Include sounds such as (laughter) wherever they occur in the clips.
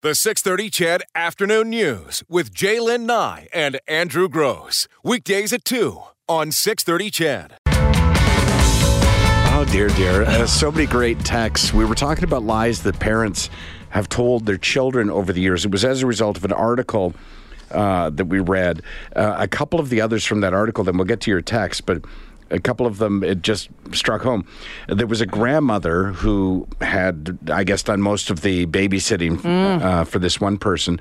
The 630 CHED Afternoon News with Jaylen Nye and Andrew Gross. Weekdays at 2 on 630 CHED. Oh, dear, dear. Uh, so many great texts. We were talking about lies that parents have told their children over the years. It was as a result of an article uh, that we read. Uh, a couple of the others from that article, then we'll get to your text, but a couple of them it just struck home. There was a grandmother who had, I guess, done most of the babysitting uh, for this one person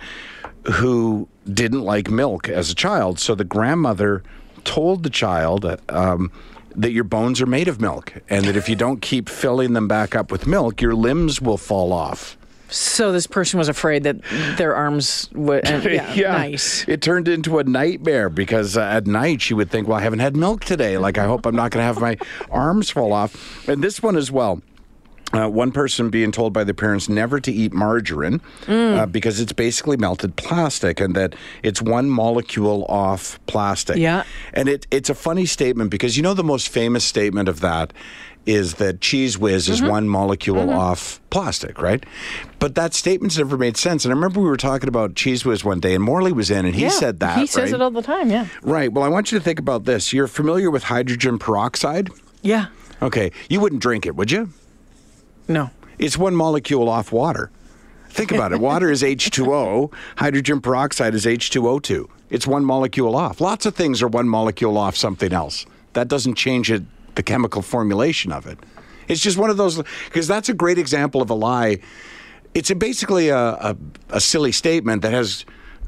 who didn't like milk as a child. So the grandmother told the child um, that your bones are made of milk and that if you don't keep filling them back up with milk, your limbs will fall off. So this person was afraid that their arms would. And, (laughs) yeah, nice. It turned into a nightmare because uh, at night she would think, well, I haven't had milk today. Like, I hope I'm not going to have my (laughs) arms fall off. And this one as well. Uh, one person being told by their parents never to eat margarine uh, because it's basically melted plastic and that it's one molecule off plastic. Yeah. And it, it's a funny statement because you know the most famous statement of that is that Cheez Whiz is one molecule off plastic, right? But that statement's never made sense. And I remember we were talking about Cheez Whiz one day and Morley was in and he Yeah, said that. He says right? it all the time. Yeah. Right. Well, I want you to think about this. You're familiar with hydrogen peroxide? Yeah. Okay. You wouldn't drink it, would you? No. It's one molecule off water. Think about it. Water is H2O, (laughs) hydrogen peroxide is H2O2. It's one molecule off. Lots of things are one molecule off something else. That doesn't change it, the chemical formulation of it. It's just one of those, because that's a great example of a lie. It's a, basically a, a, a silly statement that has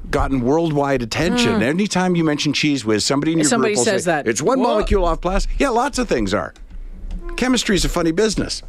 gotten worldwide attention. Hmm. Anytime you mention Cheez Whiz, somebody in your. Somebody group will says say, that. It's one Whoa. molecule off plastic. Yeah, lots of things are. Chemistry is a funny business.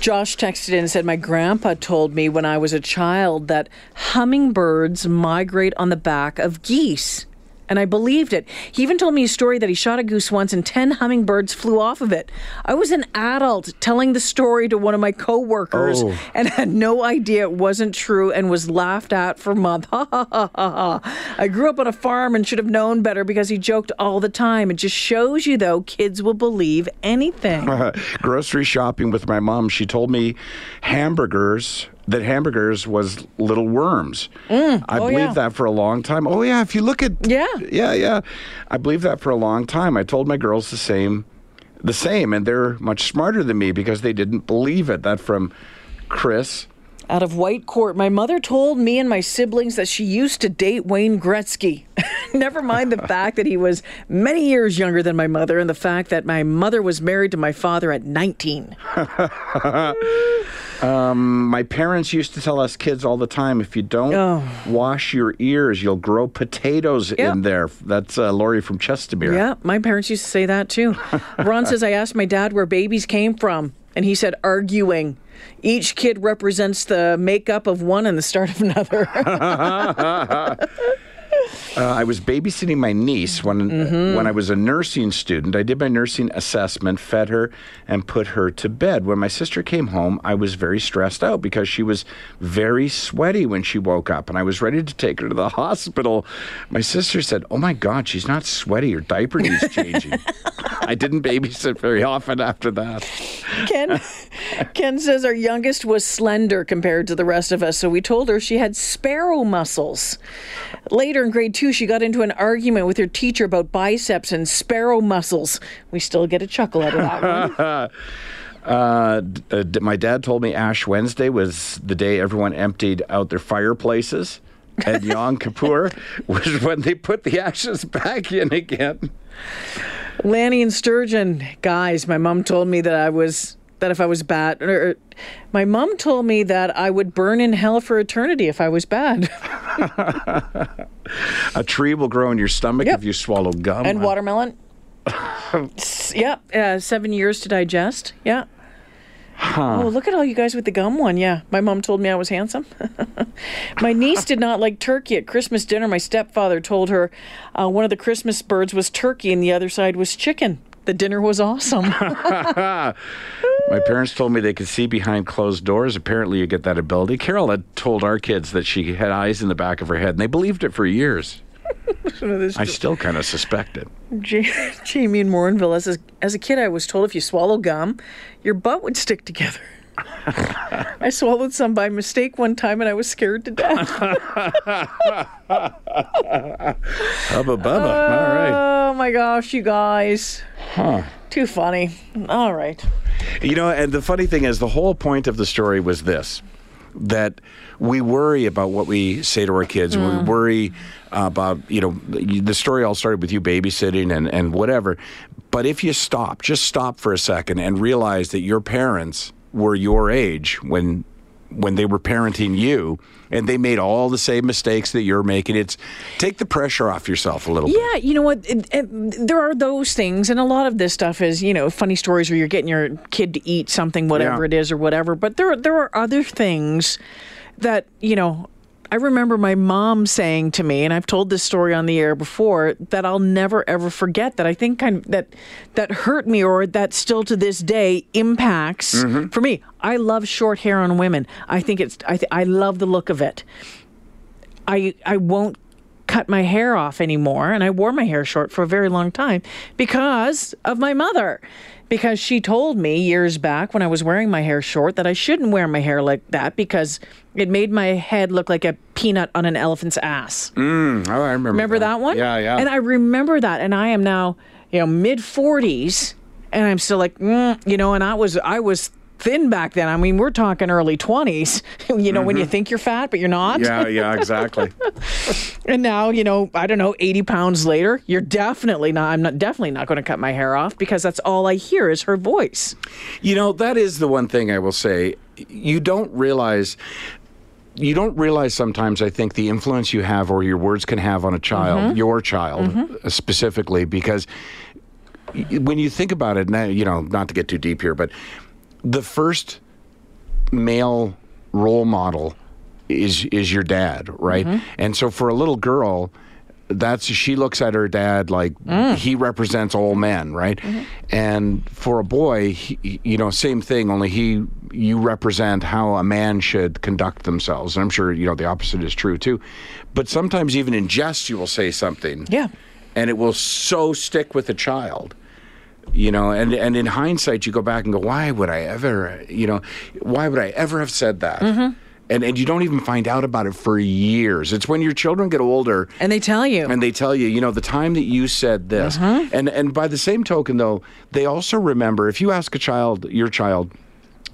Josh texted in and said, My grandpa told me when I was a child that hummingbirds migrate on the back of geese. And I believed it. He even told me a story that he shot a goose once and 10 hummingbirds flew off of it. I was an adult telling the story to one of my coworkers Oh. and had no idea it wasn't true and was laughed at for months. Ha ha ha ha ha. I grew up on a farm and should have known better because he joked all the time. It just shows you, though, kids will believe anything. (laughs) grocery shopping with my mom, she told me hamburgers that hamburgers was little worms. Mm. I oh, believed yeah. that for a long time. Oh yeah, if you look at Yeah. yeah, yeah, I believed that for a long time. I told my girls the same, the same, and they're much smarter than me because they didn't believe it. That from Chris. out of Whitecourt. My mother told me and my siblings that she used to date Wayne Gretzky. (laughs) Never mind the fact that he was many years younger than my mother and the fact that my mother was married to my father at 19. (laughs) My parents used to tell us kids all the time, if you don't Oh. wash your ears, you'll grow potatoes Yeah. in there. That's uh, Lori from Chestermere. Yeah, my parents used to say that too. Ron says, I asked my dad where babies came from, and he said, arguing. Each kid represents the makeup of one and the start of another. (laughs) (laughs) Uh, I was babysitting my niece when Mm-hmm. when I was a nursing student. I did my nursing assessment, fed her, and put her to bed. When my sister came home, I was very stressed out because she was very sweaty when she woke up, and I was ready to take her to the (laughs) hospital. My sister said, "Oh my God, she's not sweaty. Her diaper needs changing." (laughs) I didn't babysit very often after that. Ken, (laughs) Ken says our youngest was slender compared to the rest of us, so we told her she had sparrow muscles. Later in grade two, she got into an argument with her teacher about biceps and sparrow muscles. We still get a chuckle out of that one. (laughs) Uh, d- uh, my dad told me Ash Wednesday was the day everyone emptied out their fireplaces. And Yom Kippur was when they put the ashes back in again. Lanny and Sturgeon, guys, my mom told me that I was that if I was bad, or my mom told me that I would burn in hell for eternity if I was bad. (laughs) (laughs) A tree will grow in your stomach Yep. if you swallow gum. and watermelon. (laughs) Yeah, uh, seven years to digest. Yeah. Oh, look at all you guys with the gum one. Yeah, my mom told me I was handsome. my niece did not like turkey at Christmas dinner. My stepfather told her uh, one of the Christmas birds was turkey and the other side was chicken. The dinner was awesome. My parents told me they could see behind closed doors. Apparently, you get that ability. Carol had told our kids that she had eyes in the back of her head, and they believed it for years. (laughs) I still kind of suspect it. Ja- (laughs) Jamie in Morinville says, as a kid, I was told if you swallow gum, your butt would stick together. (laughs) I swallowed some by mistake one time and I was scared to death. Hubba bubba. All right. Oh my gosh, you guys. Huh. Too funny. All right. You know, and the funny thing is, the whole point of the story was this that we worry about what we say to our kids. We mm. worry about, you know, the story all started with you babysitting and, and whatever. But if you stop, just stop for a second and realize that your parents were your age when when they were parenting you and they made all the same mistakes that you're making it's take the pressure off yourself a little bit Yeah, you know what? It, it, there are those things, and a lot of this stuff is, you know, funny stories where you're getting your kid to eat something, whatever Yeah. it is, or whatever. But there, there are other things that, you know, I remember my mom saying to me, and I've told this story on the air before, that I'll never ever forget. That I think kind of, that that hurt me, or that still to this day impacts Mm-hmm. for me. I love short hair on women. I think it's. I th- I love the look of it. I I won't cut my hair off anymore and I wore my hair short for a very long time because of my mother. Because she told me years back when I was wearing my hair short that I shouldn't wear my hair like that because it made my head look like a peanut on an elephant's ass. Mm, oh, I remember Remember that one? yeah yeah And I remember that, and I am now, you know, mid forties, and I'm still like, mm, you know, and I was, I was thin back then. I mean, we're talking early twenties. (laughs) You know, when you think you're fat, but you're not. Mm-hmm. yeah yeah exactly (laughs) And now, you know, I don't know, 80 pounds later, you're definitely not, I'm not definitely not going to cut my hair off because that's all I hear is her voice. You know, that is the one thing I will say. You don't realize. You don't realize sometimes, I think, the influence you have or your words can have on a child, your child uh, specifically, because when you think about it, now, you know, not to get too deep here, but the first male role model is is your dad, right? Mm-hmm. And so for a little girl, that's she looks at her dad like mm. he represents all men, right? Mm-hmm. And for a boy, he, you know, same thing. Only he, you represent how a man should conduct themselves. And I'm sure you know the opposite is true too. But sometimes even in jest, you will say something, Yeah. and it will so stick with a child you know and and in hindsight you go back and go why would i ever you know why would i ever have said that mm-hmm. and and you don't even find out about it for years it's when your children get older And they tell you. and they tell you, you know, the time that you said this, mm-hmm. and and by the same token, though, they also remember. If you ask a child, your child,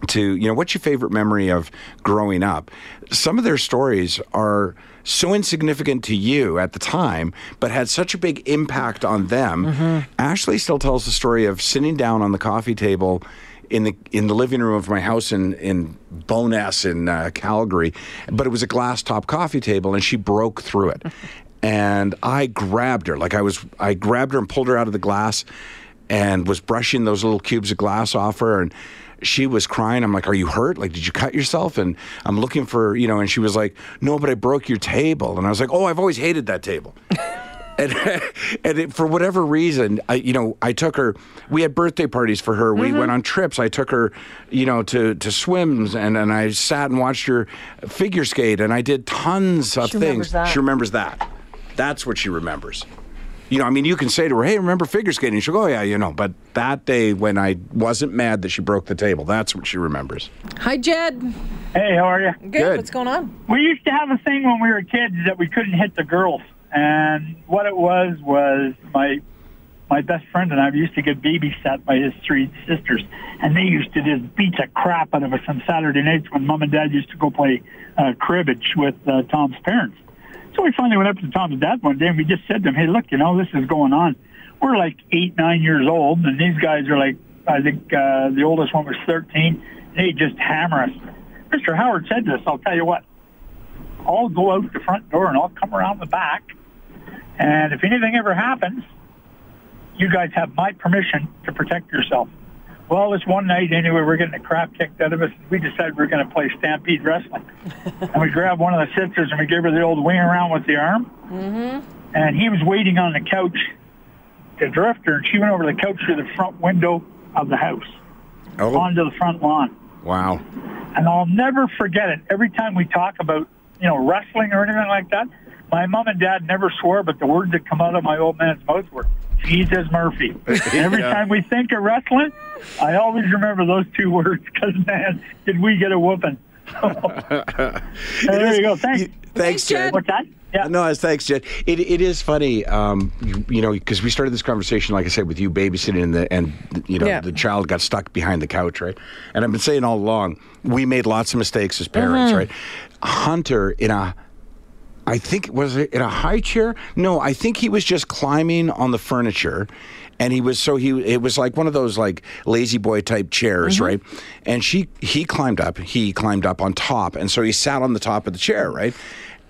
to you know, what's your favorite memory of growing up? Some of their stories are so insignificant to you at the time, but had such a big impact on them. Ashley still tells the story of sitting down on the coffee table in the in the living room of my house in in Bowness in uh, Calgary, but it was a glass top coffee table, and she broke through it, (laughs) and I grabbed her like I was I grabbed her and pulled her out of the glass, and was brushing those little cubes of glass off her and. She was crying. I'm like, "Are you hurt? Like, did you cut yourself?" And I'm looking for, you know. And she was like, "No, but I broke your table." And I was like, "Oh, I've always hated that table." (laughs) and and it, for whatever reason, I you know I took her. We had birthday parties for her. We went mm-hmm. on trips. I took her, you know, to to swims, and and I sat and watched her figure skate, and I did tons of She remembers things. that. She remembers that. That's what she remembers. You know, I mean, you can say to her, "Hey, remember figure skating?" She'll go, "Oh yeah, you know." But that day when I wasn't mad that she broke the table, that's what she remembers. Hi, Jed. Hey, how are you? Good. Good. What's going on? We used to have a thing when we were kids that we couldn't hit the girls, and what it was was my my best friend and I used to get babysat by his three sisters, and they used to just beat the crap out of us on Saturday nights when mom and dad used to go play uh, cribbage with uh, Tom's parents. So we finally went up to Tom's dad one day and we just said to him, "Hey, look, you know this is going on. We're like eight, nine years old, and these guys are like, I think uh, the oldest one was 13. They just hammer us." Mr. Howard said this. I'll tell you what. I'll go out the front door and I'll come around the back, and if anything ever happens, you guys have my permission to protect yourself. Well, this one night anyway, we're getting the crap kicked out of us. We decided we are going to play Stampede Wrestling, (laughs) and we grabbed one of the sisters and we gave her the old wing around with the arm. Mm-hmm. And he was waiting on the couch to drift her, and she went over the couch through the front window of the house Oh, onto the front lawn wow. and I'll never forget it. Every time we talk about, you know, wrestling or anything like that, my mom and dad never swore, but the words that come out of my old man's mouth were Jesus Murphy. (laughs) Every time we think of wrestling, I always remember those two words because, man, did we get a whooping. (laughs) there you go. Thanks. Thanks, Thanks, Jed. Jed. What's that? Yeah. No, it's thanks, Jed. It, it is funny, um, you, you know, because we started this conversation, like I said, with you babysitting, and the, and you know, Yeah. the child got stuck behind the couch, right? And I've been saying all along, we made lots of mistakes as parents, Mm-hmm. right? Hunter in a I think was it in a high chair? No, I think he was just climbing on the furniture. And he was so he it was like one of those like lazy boy type chairs, mm-hmm. right? And she he climbed up, he climbed up on top, and so he sat on the top of the chair, right?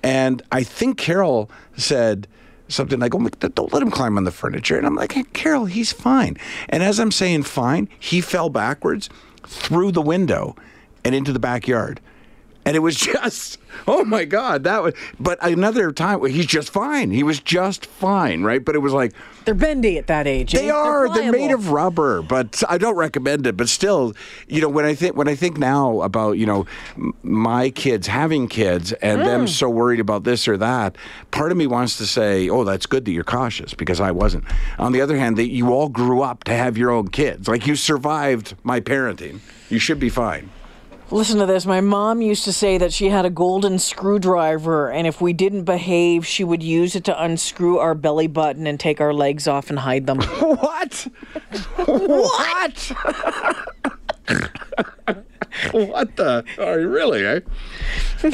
And I think Carol said something like, "Oh, don't let him climb on the furniture." And I'm like, hey, "Carol, he's fine." And as I'm saying fine, he fell backwards through the window and into the backyard and it was (laughs) just oh my god that was but another time he's just fine. He was just fine right? But it was like They're bendy at that age. they eh? are. They're, made of rubber but i don't recommend it. But still you know when i think when i think now about you know my kids having kids and Mm. them so worried about this or that part of me wants to say oh that's good that you're cautious because i wasn't. On the other hand that you all grew up to have your own kids. Like you survived my parenting. You should be fine Listen to this. My mom used to say that she had a golden screwdriver, and if we didn't behave, she would use it to unscrew our belly button and take our legs off and hide them. (laughs) What? what? what the? Are you really? Eh? (laughs)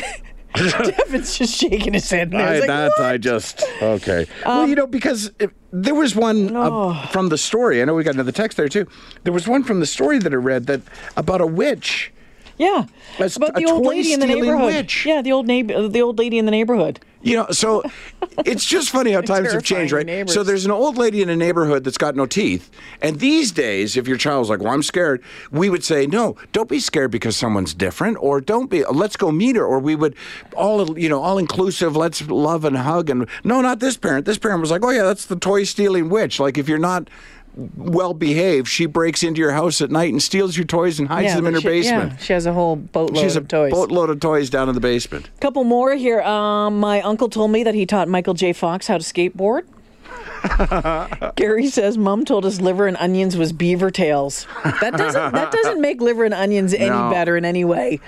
Devin's just shaking his head. I like, that I just okay. well, you know, because there was one uh, from the story. I know we got another text there too. There was one from the story that I read that about a witch. Yeah, That's about the old lady in the neighborhood. witch. Yeah, the old neighbor, uh, the old lady in the neighborhood. You know, so (laughs) it's just funny how times have changed, right? So there's an old lady in a neighborhood that's got no teeth, and these days, if your child's like, "Well, I'm scared," we would say, "No, don't be scared because someone's different," or "Don't be, let's go meet her," or we would all, you know, all inclusive, let's love and hug, and no, not this parent. This parent was like, "Oh yeah, that's the toy stealing witch." Like if you're not well behaved, she breaks into your house at night and steals your toys and hides yeah, them in her she, basement. Yeah, she has a whole boatload She has a of toys. boatload of toys down in the basement. Couple more here. Um, my uncle told me that he taught Michael J. Fox how to skateboard. (laughs) Gary says mom told us liver and onions was beaver tails. That doesn't that doesn't make liver and onions any No. better in any way.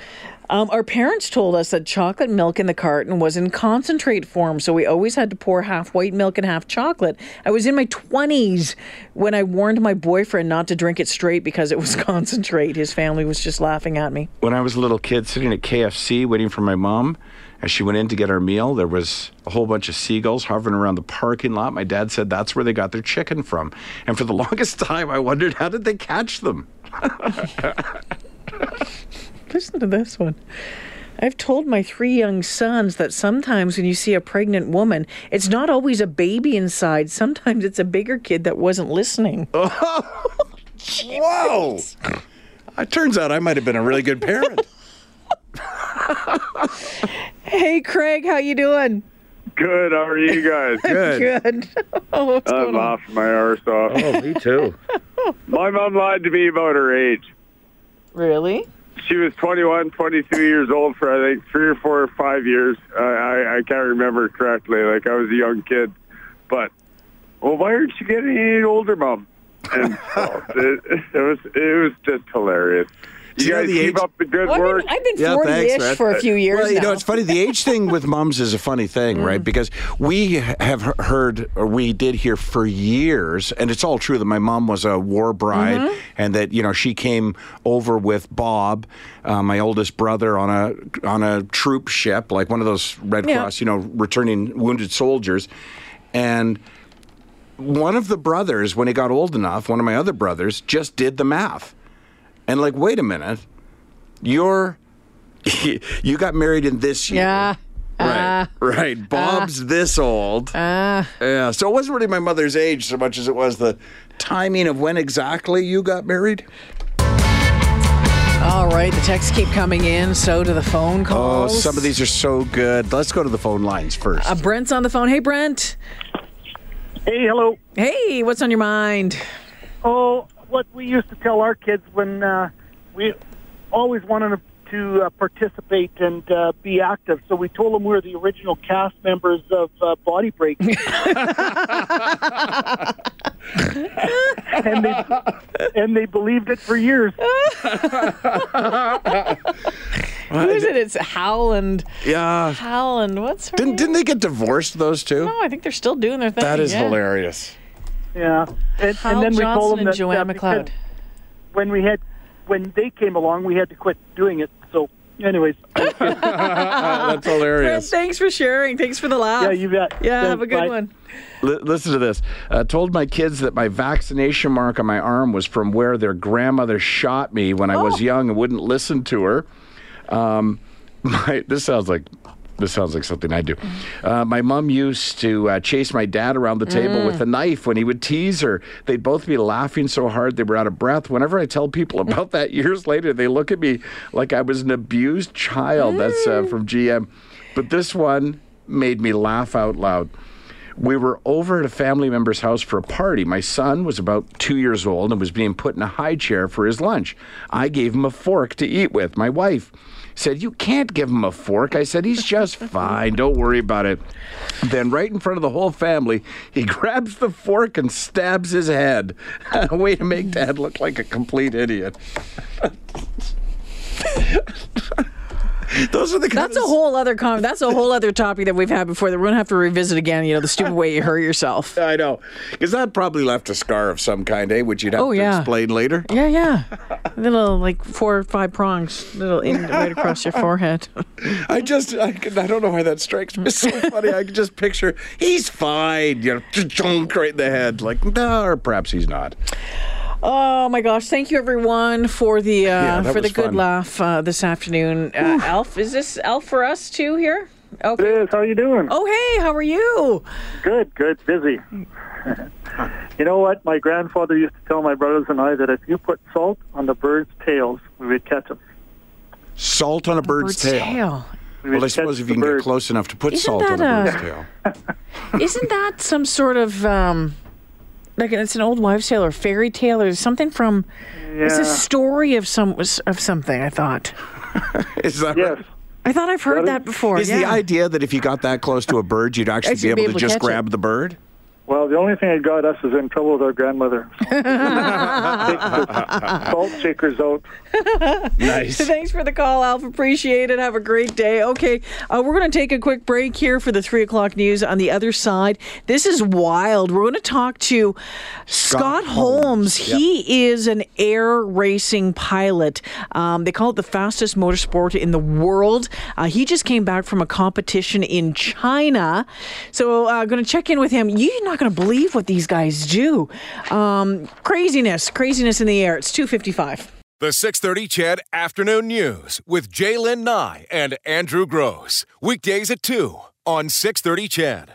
Um, our parents told us that chocolate milk in the carton was in concentrate form, so we always had to pour half white milk and half chocolate. I was in my 20s when I warned my boyfriend not to drink it straight because it was (laughs) concentrate. His family was just laughing at me. when I was a little kid sitting at KFC waiting for my mom as she went in to get our meal, there was a whole bunch of seagulls hovering around the parking lot. My dad said that's where they got their chicken from. And for the (laughs) longest time, I wondered how did they catch them? (laughs) Listen to this one. I've told my three young sons that sometimes when you see a pregnant woman, it's not always a baby inside. Sometimes it's a bigger kid that wasn't listening. (laughs) Whoa! It turns out I might have been a really good parent. (laughs) Hey, Craig, how you doing? Good. How are you guys? (laughs) Good. Good. oh, I'm off my arse off. Oh, me too. My mom lied to me about her age. Really? She was 21, 22 years old for I think three or four or five years. I I, I can't remember correctly. Like I was a young kid, but well, why aren't you getting any older, mom? And (laughs) so it, it was it was just hilarious. You Do you know guys the keep age- up the good Well, I've work. been, I've been Yeah, 40 thanks, ish man. for a few years Well, you now. know, it's funny. The age thing with mums is a funny thing, Mm. right? Because we have heard, or we did hear for years, and it's all true that my mom was a war bride, Mm-hmm. and that you know she came over with Bob, uh, my oldest brother, on a on a troop ship, like one of those Red Yeah. Cross, you know, returning wounded soldiers, and one of the brothers, when he got old enough, one of my other brothers, just did the math, and like, wait a minute, you're (laughs) you got married in this year. Yeah. Right, uh, right. Uh, Bob's this old. Uh. yeah. So it wasn't really my mother's age so much as it was the timing of when exactly you got married. All right, the texts keep coming in, so do the phone oh, calls. Oh, some of these are so good. Let's go to the phone lines first. Uh, Brent's on the phone. Hey, Brent. Hey, hello. Hey, what's on your mind? Oh, what we used to tell our kids when uh, we always wanted them to uh, participate and uh, be active. So we told them we were the original cast members of uh, Body Break. (laughs) and they and they believed it for years. (laughs) Who is it? It's Howland. Yeah. Howland. What's her Didn't, name? didn't they get divorced, those two? No, I think they're still doing their thing. that is yeah. hilarious. Yeah, and, Hal and then we Johnson told them and that Joanne uh, McLeod. when we had when they came along, we had to quit doing it. So, anyways, (laughs) That's Fred, hilarious. thanks for sharing. Thanks for the laugh. yeah, you bet. Yeah, have a good Bye. one. L- listen to this. Uh, told my kids that my vaccination mark on my arm was from where their grandmother shot me when I was Oh. young and wouldn't listen to her. Um, (laughs) my, this sounds like this sounds like something I do. Uh, my mom used to uh, chase my dad around the table with a knife when he would tease her. They'd both be laughing so hard they were out of breath. Whenever I tell people (laughs) about that years later, they look at me like I was an abused child. That's uh, from GM. But this one made me laugh out loud. We were over at a family member's house for a party. My son was about two years old and was being put in a high chair for his lunch. I gave him a fork to eat with. My wife said, You can't give him a fork. I said, He's just (laughs) fine. Don't worry about it. Then, right in front of the whole family, he (laughs) grabs the fork and stabs his head. a (laughs) way to make dad look like a complete idiot. Those are the That's a whole other com- That's a whole other topic that we've had before that we're gonna have to revisit again. You know, the stupid way you hurt yourself. (laughs) I know. Because that probably left a scar of some kind, eh? Which you'd have Oh, to yeah. explain later. Yeah, yeah. Little like four or five prongs, little in right across your forehead. (laughs) I just, I, I don't know why that strikes me so funny. I can just picture, he's fine, you know, (laughs) junk right in the head. Like, no, or perhaps he's not. Oh my gosh! Thank you everyone for the uh, Yeah, for the was good fun. laugh uh, this afternoon. Uh, Alf, is this Alf for us too here? It Okay. is. How are you doing? Oh hey, how are you? Good, good, busy. (laughs) you know what? My grandfather used to tell my brothers and I that if you put salt on the birds' tails, we would catch them. Salt on a bird's, tail. We Well, I suppose if you can get close enough to put Isn't salt on a a- bird's tail. (laughs) Isn't that some sort of um, like it's an old wives' tale or fairy tale or something from? Yeah. It's a story of some of something. I thought. (laughs) Is that Yes. right? I thought I've heard That that is- before. Is yeah. the idea that if you got that close to a bird, you'd actually, Actually be able to just catch it. grab the bird? Well, the only thing that got us is in trouble with our grandmother. (laughs) Take the salt shakers out. Nice. Thanks for the call, Alf. Appreciate it. Have a great day. Okay, uh, we're going to take a quick break here for the three o'clock news. On the other side, this is wild. We're going to talk to Scott, Holmes. Holmes. Yep. He is an air racing pilot. Um, they call it the fastest motorsport in the world. Uh, he just came back from a competition in China. So, uh, going to check in with him. You're not going to believe what these guys do. Um, craziness, craziness in the air. It's 255. The 630 CHED Afternoon News with Jaylen Nye and Andrew Gross. Weekdays at 2 on 630 CHED.